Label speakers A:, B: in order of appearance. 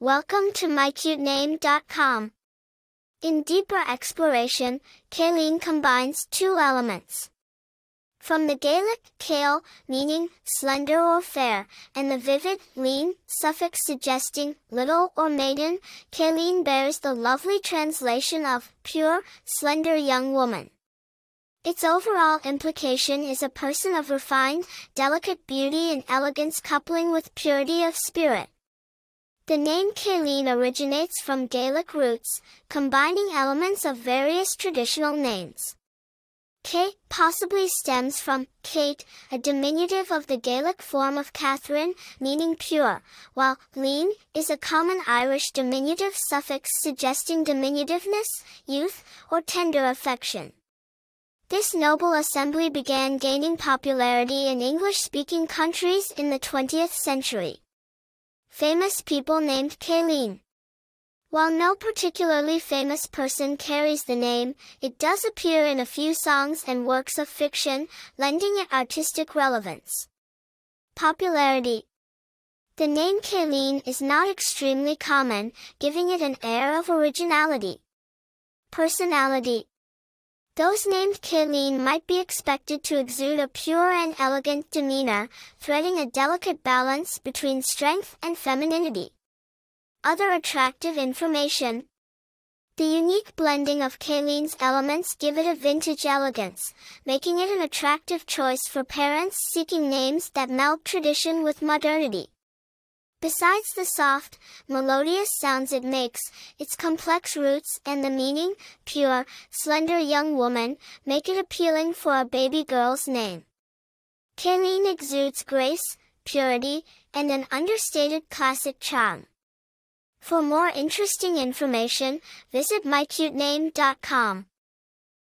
A: Welcome to mycutename.com. In deeper exploration, Kayleen combines two elements. From the Gaelic kale, meaning slender or fair, and the vivid lean suffix suggesting little or maiden, Kayleen bears the lovely translation of pure, slender young woman. Its overall implication is a person of refined, delicate beauty and elegance coupling with purity of spirit. The name Kayleen originates from Gaelic roots, combining elements of various traditional names. Kate possibly stems from Kate, a diminutive of the Gaelic form of Catherine, meaning pure, while lean is a common Irish diminutive suffix suggesting diminutiveness, youth, or tender affection. This noble assembly began gaining popularity in English-speaking countries in the 20th century. Famous people named Kayleen. While no particularly famous person carries the name, it does appear in a few songs and works of fiction, lending it artistic relevance. Popularity The name Kayleen is not extremely common, giving it an air of originality. Personality those named Kayleen might be expected to exude a pure and elegant demeanor, threading a delicate balance between strength and femininity. Other attractive information. The unique blending of Kayleen's elements give it a vintage elegance, making it an attractive choice for parents seeking names that meld tradition with modernity. Besides the soft, melodious sounds it makes, its complex roots and the meaning, pure, slender young woman, make it appealing for a baby girl's name. Kayleen exudes grace, purity, and an understated classic charm. For more interesting information, visit mycutename.com.